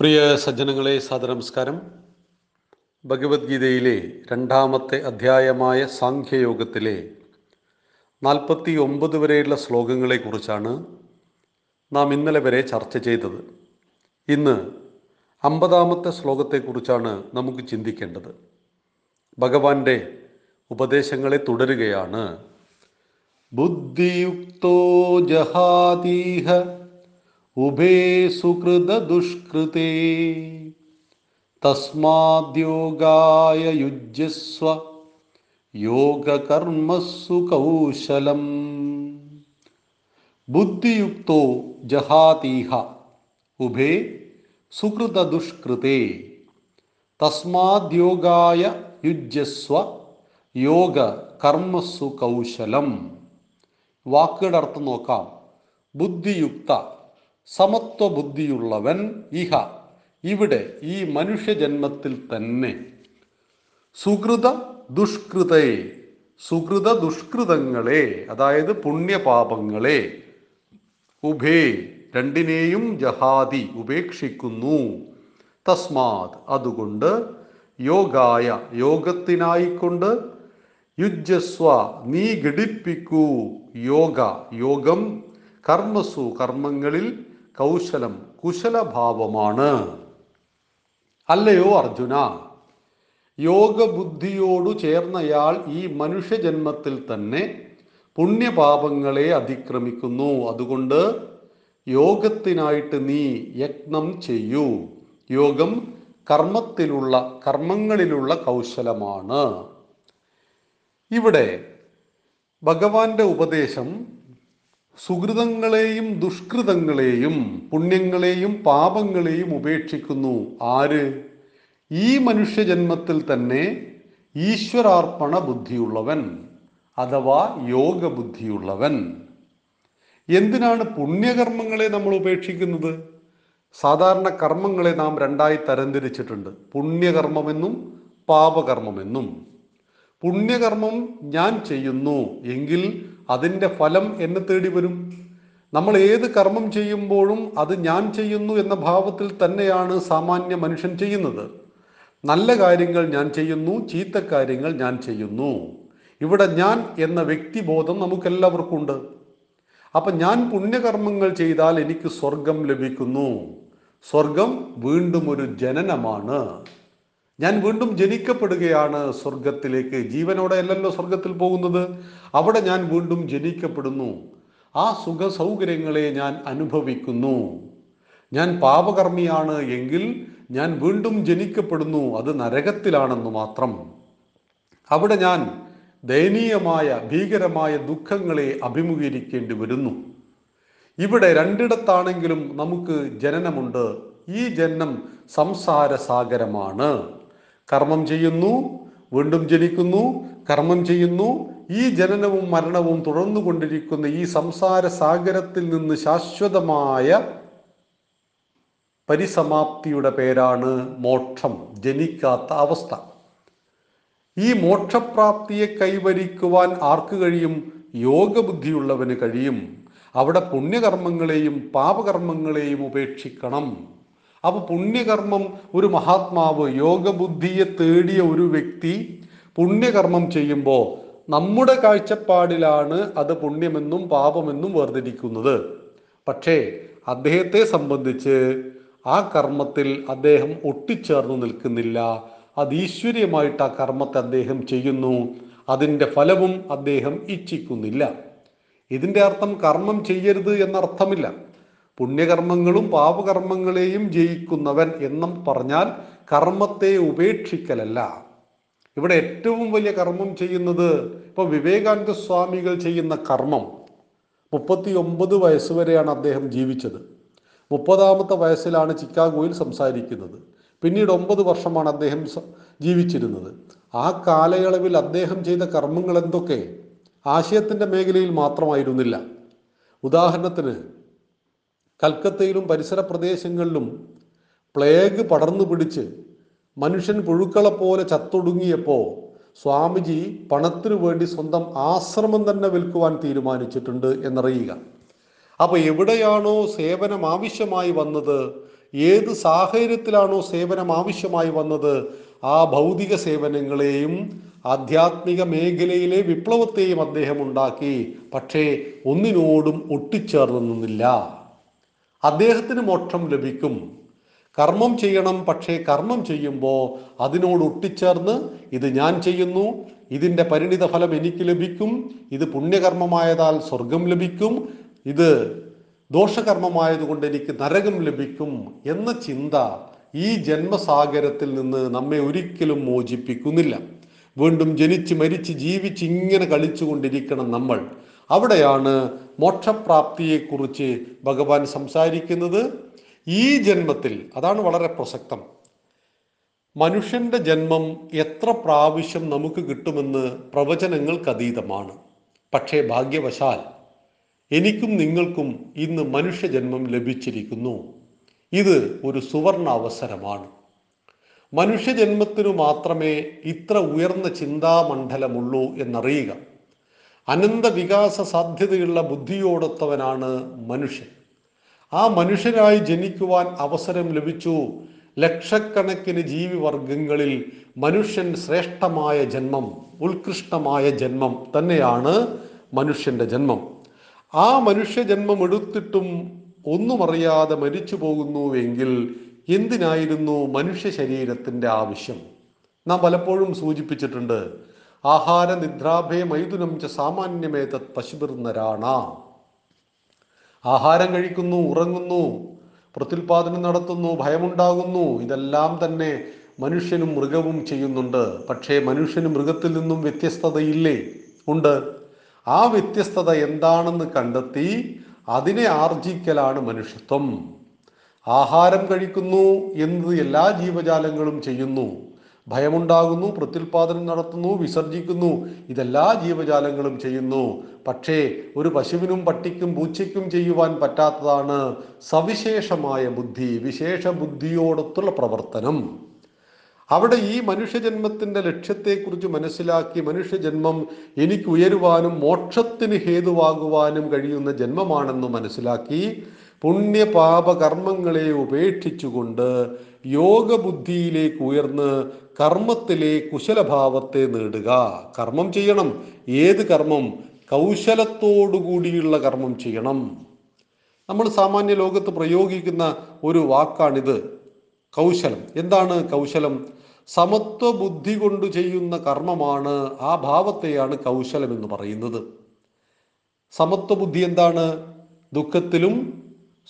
പ്രിയ സജ്ജനങ്ങളെ സാദനമസ്കാരം ഭഗവത്ഗീതയിലെ രണ്ടാമത്തെ അധ്യായമായ സാഖ്യയോഗത്തിലെ നാൽപ്പത്തി ഒമ്പത് വരെയുള്ള ശ്ലോകങ്ങളെക്കുറിച്ചാണ് നാം ഇന്നലെ വരെ ചർച്ച ചെയ്തത്. ഇന്ന് അമ്പതാമത്തെ ശ്ലോകത്തെക്കുറിച്ചാണ് നമുക്ക് ചിന്തിക്കേണ്ടത്. ഭഗവാന്റെ ഉപദേശങ്ങളെ തുടരുകയാണ്. ബുദ്ധിയുക്തോ ജഹാതീഹ ഉഭേ സുകൃത ദുഷ്കൃതേ തസ്മാദ്യോഗായ യുജ്യസ്വ യോഗകർമ്മസു കൗശലം ബുദ്ധിയുക്തോ ജഹാതീഹ ഉഭേ സുകൃത ദുഷ്കൃതേ തസ്മാദ്യോഗായ യുജ്യസ്വ യോഗ കർമ്മസു കൗശലം വാക്കുകളുടെ അർത്ഥം നോക്കാം. ബുദ്ധിയുക്ത. സമത്വ ബുദ്ധിയുള്ളവൻ ഇഹ. ഇവിടെ ഈ മനുഷ്യജന്മത്തിൽ തന്നെ സുഹൃത ദുഷ്കൃതയെ സുഹൃത ദുഷ്കൃതങ്ങളെ അതായത് പുണ്യപാപങ്ങളെ ഉഭേ രണ്ടിനെയും ജഹാദി ഉപേക്ഷിക്കുന്നു. തസ്മാത് അതുകൊണ്ട് യോഗായ യോഗത്തിനായിക്കൊണ്ട് യുജസ്വ നീ ഘടിപ്പിക്കൂ യോഗ യോഗം കർമ്മസു കർമ്മങ്ങളിൽ കൗശലം കുശലഭാവമാണ്. അല്ലയോ അർജുന? യോഗബുദ്ധിയോടു ചേർന്നയാൾ ഈ മനുഷ്യജന്മത്തിൽ തന്നെ പുണ്യപാപങ്ങളെ അതിക്രമിക്കുന്നു. അതുകൊണ്ട് യോഗത്തിനായിട്ട് നീ യജ്ഞം ചെയ്യൂ. യോഗം കർമ്മത്തിലുള്ള കർമ്മങ്ങളിലുള്ള കൗശലമാണ്. ഇവിടെ ഭഗവാന്റെ ഉപദേശം സുഹൃതങ്ങളെയും ദുഷ്കൃതങ്ങളെയും പുണ്യങ്ങളെയും പാപങ്ങളെയും ഉപേക്ഷിക്കുന്നു. ആര്? ഈ മനുഷ്യജന്മത്തിൽ തന്നെ ഈശ്വരാർപ്പണ ബുദ്ധിയുള്ളവൻ അഥവാ യോഗ ബുദ്ധിയുള്ളവൻ എന്തിനാണ് പുണ്യകർമ്മങ്ങളെ നമ്മൾ ഉപേക്ഷിക്കുന്നത്? സാധാരണ കർമ്മങ്ങളെ നാം രണ്ടായി തരംതിരിച്ചിട്ടുണ്ട്. പുണ്യകർമ്മമെന്നും പാപകർമ്മമെന്നും. പുണ്യകർമ്മം ഞാൻ ചെയ്യുന്നു എങ്കിൽ അതിന്റെ ഫലം എന്നെ തേടി വരും. നമ്മൾ ഏത് കർമ്മം ചെയ്യുമ്പോഴും അത് ഞാൻ ചെയ്യുന്നു എന്ന ഭാവത്തിൽ തന്നെയാണ് സാമാന്യ മനുഷ്യൻ ചെയ്യുന്നത്. നല്ല കാര്യങ്ങൾ ഞാൻ ചെയ്യുന്നു ചീത്ത കാര്യങ്ങൾ ഞാൻ ചെയ്യുന്നു. ഇവിടെ ഞാൻ എന്ന വ്യക്തിബോധം നമുക്കെല്ലാവർക്കും ഉണ്ട് അപ്പം ഞാൻ പുണ്യകർമ്മങ്ങൾ ചെയ്താൽ എനിക്ക് സ്വർഗം ലഭിക്കുന്നു. സ്വർഗം വീണ്ടും ഒരു ജനനമാണ്. ഞാൻ വീണ്ടും ജനിക്കപ്പെടുകയാണ് സ്വർഗത്തിലേക്ക്. ജീവനോടെ അല്ലല്ലോ സ്വർഗത്തിൽ പോകുന്നത്. അവിടെ ഞാൻ വീണ്ടും ജനിക്കപ്പെടുന്നു. ആ സുഖ സൗകര്യങ്ങളെ ഞാൻ അനുഭവിക്കുന്നു. ഞാൻ പാപകർമ്മിയാണ് എങ്കിൽ ഞാൻ വീണ്ടും ജനിക്കപ്പെടുന്നു. അത് നരകത്തിലാണെന്ന് മാത്രം. അവിടെ ഞാൻ ദയനീയമായ ഭീകരമായ ദുഃഖങ്ങളെ അഭിമുഖീകരിക്കേണ്ടി വരുന്നു. ഇവിടെ രണ്ടിടത്താണെങ്കിലും നമുക്ക് ജനനമുണ്ട്. ഈ ജനനം സംസാര സാഗരമാണ് കർമ്മം ചെയ്യുന്നു വീണ്ടും ജനിക്കുന്നു കർമ്മം ചെയ്യുന്നു. ഈ ജനനവും മരണവും തുടർന്നു കൊണ്ടിരിക്കുന്ന ഈ സംസാര സാഗരത്തിൽ നിന്ന് ശാശ്വതമായ പരിസമാപ്തിയുടെ പേരാണ് മോക്ഷം ജനിക്കാത്ത അവസ്ഥ. ഈ മോക്ഷപ്രാപ്തിയെ കൈവരിക്കുവാൻ ആർക്ക് കഴിയും? യോഗബുദ്ധിയുള്ളവന് കഴിയും. അവിടെ പുണ്യകർമ്മങ്ങളെയും പാപകർമ്മങ്ങളെയും ഉപേക്ഷിക്കണം. അപ്പൊ പുണ്യകർമ്മം ഒരു മഹാത്മാവ് യോഗബുദ്ധിയെ തേടിയ ഒരു വ്യക്തി പുണ്യകർമ്മം ചെയ്യുമ്പോൾ നമ്മുടെ കാഴ്ചപ്പാടിലാണ് അത് പുണ്യമെന്നും പാപമെന്നും വേർതിരിക്കുന്നത്. പക്ഷേ അദ്ദേഹത്തെ സംബന്ധിച്ച് ആ കർമ്മത്തിൽ അദ്ദേഹം ഒട്ടിച്ചേർന്നു നിൽക്കുന്നില്ല. അത് ഈശ്വര്യമായിട്ട് ആ കർമ്മത്തെ അദ്ദേഹം ചെയ്യുന്നു. അതിന്റെ ഫലവും അദ്ദേഹം ഇച്ഛിക്കുന്നില്ല. ഇതിന്റെ അർത്ഥം കർമ്മം ചെയ്യരുത് എന്നർത്ഥമില്ല. പുണ്യകർമ്മങ്ങളും പാപകർമ്മങ്ങളെയും ജയിക്കുന്നവൻ എന്നും പറഞ്ഞാൽ കർമ്മത്തെ ഉപേക്ഷിക്കലല്ല. ഇവിടെ ഏറ്റവും വലിയ കർമ്മം ചെയ്യുന്നത് ഇപ്പൊ വിവേകാനന്ദ സ്വാമികൾ ചെയ്യുന്ന കർമ്മം. മുപ്പത്തി ഒമ്പത് വയസ്സ് വരെയാണ് അദ്ദേഹം ജീവിച്ചത്. മുപ്പതാമത്തെ വയസ്സിലാണ് ചിക്കാഗോയിൽ സംസാരിക്കുന്നത്. പിന്നീട് ഒമ്പത് വർഷമാണ് അദ്ദേഹം ജീവിച്ചിരുന്നത്. ആ കാലയളവിൽ അദ്ദേഹം ചെയ്ത കർമ്മങ്ങൾ എന്തൊക്കെ? ആശയത്തിന്റെ മേഖലയിൽ മാത്രമായിരുന്നില്ല. ഉദാഹരണത്തിന് കൽക്കത്തയിലും പരിസര പ്രദേശങ്ങളിലും പ്ലേഗ് പടർന്നു പിടിച്ച് മനുഷ്യൻ പുഴുക്കളെ പോലെ ചത്തൊടുങ്ങിയപ്പോൾ സ്വാമിജി പണത്തിനു വേണ്ടി സ്വന്തം ആശ്രമം തന്നെ വിൽക്കുവാൻ തീരുമാനിച്ചിട്ടുണ്ട് എന്നറിയുക. അപ്പൊ എവിടെയാണോ സേവനം ആവശ്യമായി വന്നത് ഏത് സാഹചര്യത്തിലാണോ സേവനം ആവശ്യമായി വന്നത് ആ ഭൗതിക സേവനങ്ങളെയും ആധ്യാത്മിക മേഖലയിലെ വിപ്ലവത്തെയും അദ്ദേഹം ഉണ്ടാക്കി. പക്ഷേ ഒന്നിനോടും ഒട്ടിച്ചേർന്നു നിന്നില്ല അദ്ദേഹത്തിന് മോക്ഷം ലഭിക്കും. കർമ്മം ചെയ്യണം പക്ഷേ കർമ്മം ചെയ്യുമ്പോൾ അതിനോട് ഒട്ടിച്ചേർന്ന് ഇത് ഞാൻ ചെയ്യുന്നു ഇതിന്റെ പരിണിത ഫലം എനിക്ക് ലഭിക്കും ഇത് പുണ്യകർമ്മമായതാൽ സ്വർഗം ലഭിക്കും ഇത് ദോഷകർമ്മമായതുകൊണ്ട് എനിക്ക് നരകം ലഭിക്കും എന്ന ചിന്ത ഈ ജന്മസാഗരത്തിൽ നിന്ന് നമ്മെ ഒരിക്കലും മോചിപ്പിക്കുന്നില്ല. വീണ്ടും ജനിച്ച് മരിച്ച് ജീവിച്ച് ഇങ്ങനെ കളിച്ചുകൊണ്ടിരിക്കണം നമ്മൾ. അവിടെയാണ് മോക്ഷപ്രാപ്തിയെക്കുറിച്ച് ഭഗവാൻ സംസാരിക്കുന്നത് ഈ ജന്മത്തിൽ. അതാണ് വളരെ പ്രസക്തം. മനുഷ്യന്റെ ജന്മം എത്ര പ്രാവശ്യം നമുക്ക് കിട്ടുമെന്ന് പ്രവചനങ്ങൾക്ക് അതീതമാണ് പക്ഷേ ഭാഗ്യവശാൽ എനിക്കും നിങ്ങൾക്കും ഇന്ന് മനുഷ്യജന്മം ലഭിച്ചിരിക്കുന്നു. ഇത് ഒരു സുവർണ അവസരമാണ് മനുഷ്യജന്മത്തിനു മാത്രമേ ഇത്ര ഉയർന്ന ചിന്താമണ്ഡലമുള്ളൂ എന്നറിയുക. അനന്ത വികാസ സാധ്യതയുള്ള ബുദ്ധിയോടൊത്തവനാണ് മനുഷ്യൻ. ആ മനുഷ്യനായി ജനിക്കുവാൻ അവസരം ലഭിച്ചു ലക്ഷക്കണക്കിന് ജീവിവർഗങ്ങളിൽ മനുഷ്യൻ ശ്രേഷ്ഠമായ ജന്മം ഉത്കൃഷ്ടമായ ജന്മം തന്നെയാണ് മനുഷ്യന്റെ ജന്മം. ആ മനുഷ്യ ജന്മം എടുത്തിട്ടും ഒന്നും അറിയാതെ മരിച്ചു പോകുന്നുവെങ്കിൽ എന്തിനായിരുന്നു മനുഷ്യ ശരീരത്തിന്റെ ആവശ്യം? നാം പലപ്പോഴും സൂചിപ്പിച്ചിട്ടുണ്ട് ആഹാര നിദ്രാഭയ മൈഥുനം ച സാമാന്യമേ തത് പശുപിർന്നരാണ ആഹാരം കഴിക്കുന്നു ഉറങ്ങുന്നു പ്രത്യുൽപാദനം നടത്തുന്നു ഭയമുണ്ടാകുന്നു ഇതെല്ലാം തന്നെ മനുഷ്യനും മൃഗവും ചെയ്യുന്നുണ്ട്. പക്ഷേ മനുഷ്യനും മൃഗത്തിൽ നിന്നും വ്യത്യസ്തതയില്ലേ? ഉണ്ട്. ആ വ്യത്യസ്തത എന്താണെന്ന് കണ്ടെത്തി അതിനെ ആർജിക്കലാണ് മനുഷ്യത്വം. ആഹാരം കഴിക്കുന്നു എന്നത് എല്ലാ ജീവജാലങ്ങളും ചെയ്യുന്നു. ഭയമുണ്ടാകുന്നു പ്രത്യുൽപാദനം നടത്തുന്നു വിസർജിക്കുന്നു. ഇതെല്ലാ ജീവജാലങ്ങളും ചെയ്യുന്നു. പക്ഷേ ഒരു പശുവിനും പട്ടിക്കും പൂച്ചയ്ക്കും ചെയ്യുവാൻ പറ്റാത്തതാണ് സവിശേഷമായ ബുദ്ധി വിശേഷ ബുദ്ധിയോടൊത്തുള്ള പ്രവർത്തനം. അവിടെ ഈ മനുഷ്യജന്മത്തിന്റെ ലക്ഷ്യത്തെക്കുറിച്ച് മനസ്സിലാക്കി മനുഷ്യജന്മം എനിക്ക് ഉയരുവാനും മോക്ഷത്തിന് ഹേതുവാകുവാനും കഴിയുന്ന ജന്മമാണെന്ന് മനസ്സിലാക്കി പുണ്യപാപ കർമ്മങ്ങളെ ഉപേക്ഷിച്ചുകൊണ്ട് യോഗബുദ്ധിയിലേക്ക് ഉയർന്ന് കർമ്മത്തിലെ കുശലഭാവത്തെ നേടുക. കർമ്മം ചെയ്യണം. ഏത് കർമ്മം? കൗശലത്തോടുകൂടിയുള്ള കർമ്മം ചെയ്യണം. നമ്മൾ സാമാന്യ ലോകത്ത് പ്രയോഗിക്കുന്ന ഒരു വാക്കാണിത്. കൗശലം. എന്താണ് കൗശലം? സമത്വ ബുദ്ധി കൊണ്ട് ചെയ്യുന്ന കർമ്മമാണ് ആ ഭാവത്തെയാണ് കൗശലം എന്ന് പറയുന്നത്. സമത്വ ബുദ്ധി എന്താണ്? ദുഃഖത്തിലും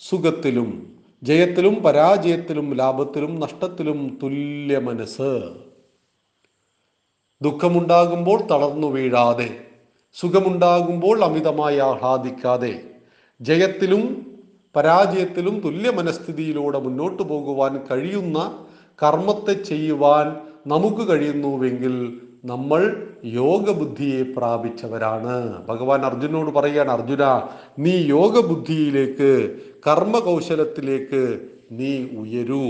സുഖത്തിലും. ജയത്തിലും പരാജയത്തിലും ലാഭത്തിലും നഷ്ടത്തിലും തുല്യ മനസ്സ്. ദുഃഖമുണ്ടാകുമ്പോൾ തളർന്നു വീഴാതെ സുഖമുണ്ടാകുമ്പോൾ അമിതമായി ആഹ്ലാദിക്കാതെ ജയത്തിലും പരാജയത്തിലും തുല്യ മനസ്ഥിതിയിലൂടെ മുന്നോട്ട് പോകുവാൻ കഴിയുന്ന കർമ്മത്തെ ചെയ്യുവാൻ നമുക്ക് കഴിയുന്നുവെങ്കിൽ നമ്മൾ യോഗബുദ്ധിയെ പ്രാപിച്ചവരാണ്. ഭഗവാൻ അർജുനോട് പറയുകയാണ് അർജുന നീ യോഗബുദ്ധിയിലേക്ക് കർമ്മകൗശലത്തിലേക്ക് നീ ഉയരൂ.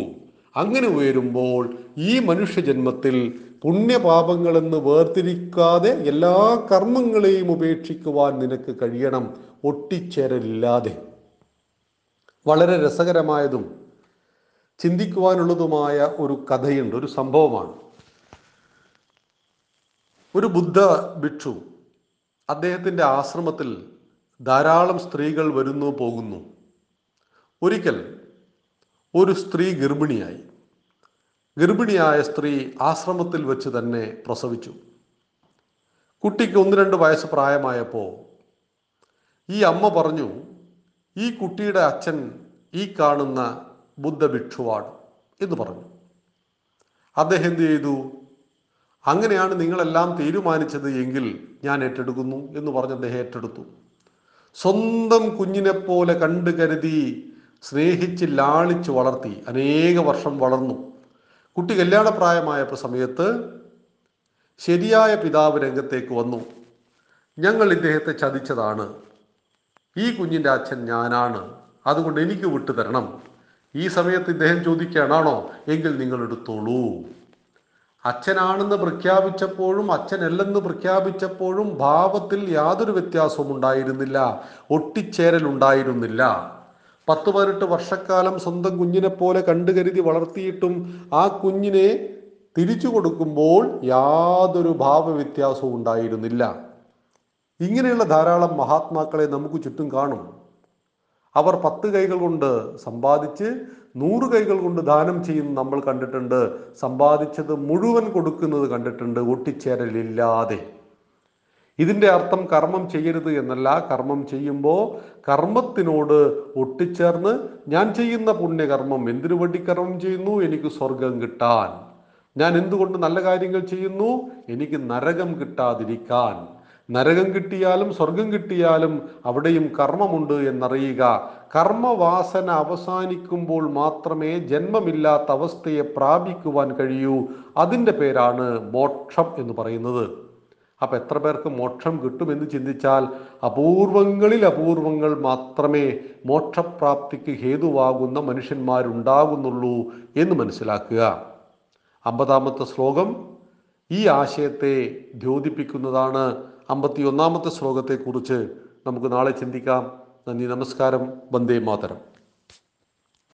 അങ്ങനെ ഉയരുമ്പോൾ ഈ മനുഷ്യജന്മത്തിൽ പുണ്യപാപങ്ങളെന്ന് വേർതിരിക്കാതെ എല്ലാ കർമ്മങ്ങളെയും ഉപേക്ഷിക്കുവാൻ നിനക്ക് കഴിയണം ഒട്ടിച്ചേരലില്ലാതെ. വളരെ രസകരമായതും ചിന്തിക്കുവാനുള്ളതുമായ ഒരു കഥയുണ്ട് ഒരു സംഭവമാണ്. ഒരു ബുദ്ധ ഭിക്ഷു അദ്ദേഹത്തിന്റെ ആശ്രമത്തിൽ ധാരാളം സ്ത്രീകൾ വരുന്നു പോകുന്നു. ഒരിക്കൽ ഒരു സ്ത്രീ ഗർഭിണിയായി. ഗർഭിണിയായ സ്ത്രീ ആശ്രമത്തിൽ വെച്ച് തന്നെ പ്രസവിച്ചു. കുട്ടിക്ക് ഒന്ന് രണ്ട് വയസ്സ് പ്രായമായപ്പോൾ ഈ അമ്മ പറഞ്ഞു ഈ കുട്ടിയുടെ അച്ഛൻ ഈ കാണുന്ന ബുദ്ധ ഭിക്ഷുവാണ് എന്ന് പറഞ്ഞു. അദ്ദേഹം എന്ത് ചെയ്തു? അങ്ങനെയാണ് നിങ്ങളെല്ലാം തീരുമാനിച്ചത് എങ്കിൽ ഞാൻ ഏറ്റെടുക്കുന്നു എന്ന് പറഞ്ഞ് അദ്ദേഹം ഏറ്റെടുത്തു. സ്വന്തം കുഞ്ഞിനെ പോലെ കണ്ടു കരുതി സ്നേഹിച്ച് ലാളിച്ച് വളർത്തി അനേക വർഷം വളർന്നു. കുട്ടി കല്യാണപ്രായമായപ്പോൾ സമയത്ത് ശരിയായ പിതാവ് രംഗത്തേക്ക് വന്നു. ഞങ്ങൾ ഇദ്ദേഹത്തെ ചതിച്ചതാണ്. ഈ കുഞ്ഞിന്റെ അച്ഛൻ ഞാനാണ്. അതുകൊണ്ട് എനിക്ക് വിട്ടു തരണം ഈ സമയത്ത് ഇദ്ദേഹം ചോദിക്കുകയാണാണോ എങ്കിൽ നിങ്ങൾ എടുത്തോളൂ. അച്ഛനാണെന്ന് പ്രഖ്യാപിച്ചപ്പോഴും അച്ഛനല്ലെന്ന് പ്രഖ്യാപിച്ചപ്പോഴും ഭാവത്തിൽ യാതൊരു വ്യത്യാസവും ഉണ്ടായിരുന്നില്ല. ഒട്ടിച്ചേരൽ ഉണ്ടായിരുന്നില്ല പത്ത് പതിനെട്ട് വർഷക്കാലം സ്വന്തം കുഞ്ഞിനെ പോലെ കണ്ടു കരുതി വളർത്തിയിട്ടും ആ കുഞ്ഞിനെ തിരിച്ചു കൊടുക്കുമ്പോൾ യാതൊരു ഭാവവ്യത്യാസവും ഉണ്ടായിരുന്നില്ല. ഇങ്ങനെയുള്ള ധാരാളം മഹാത്മാക്കളെ നമുക്ക് ചുറ്റും കാണും. അവർ പത്ത് കൈകൾ കൊണ്ട് സമ്പാദിച്ച് നൂറ് കൈകൾ കൊണ്ട് ദാനം ചെയ്യുന്നത് നമ്മൾ കണ്ടിട്ടുണ്ട്. സമ്പാദിച്ചത് മുഴുവൻ കൊടുക്കുന്നത് കണ്ടിട്ടുണ്ട്. ഒട്ടിച്ചേരലില്ലാതെ. ഇതിന്റെ അർത്ഥം കർമ്മം ചെയ്യരുത് എന്നല്ല. കർമ്മം ചെയ്യുമ്പോൾ കർമ്മത്തിനോട് ഒട്ടിച്ചേർന്ന് ഞാൻ ചെയ്യുന്ന പുണ്യകർമ്മം എന്തിനു വേണ്ടി കർമ്മം ചെയ്യുന്നു? എനിക്ക് സ്വർഗം കിട്ടാൻ. ഞാൻ എന്തുകൊണ്ട് നല്ല കാര്യങ്ങൾ ചെയ്യുന്നു? എനിക്ക് നരകം കിട്ടാതിരിക്കാൻ. നരകം കിട്ടിയാലും സ്വർഗം കിട്ടിയാലും അവിടെയും കർമ്മമുണ്ട് എന്നറിയുക. കർമ്മവാസന അവസാനിക്കുമ്പോൾ മാത്രമേ ജന്മമില്ലാത്ത അവസ്ഥയെ പ്രാപിക്കുവാൻ കഴിയൂ. അതിന്റെ പേരാണ് മോക്ഷം എന്ന് പറയുന്നത്. അപ്പം എത്ര പേർക്ക് മോക്ഷം കിട്ടുമെന്ന് ചിന്തിച്ചാൽ അപൂർവങ്ങളിൽ അപൂർവങ്ങൾ മാത്രമേ മോക്ഷപ്രാപ്തിക്ക് ഹേതുവാകുന്ന മനുഷ്യന്മാരുണ്ടാകുന്നുള്ളൂ എന്ന് മനസ്സിലാക്കുക. അമ്പതാമത്തെ ശ്ലോകം ഈ ആശയത്തെ ദ്യോതിപ്പിക്കുന്നതാണ് അമ്പത്തി ഒന്നാമത്തെ ശ്ലോകത്തെക്കുറിച്ച് നമുക്ക് നാളെ ചിന്തിക്കാം. നന്ദി നമസ്കാരം. വന്ദേ മാതരം.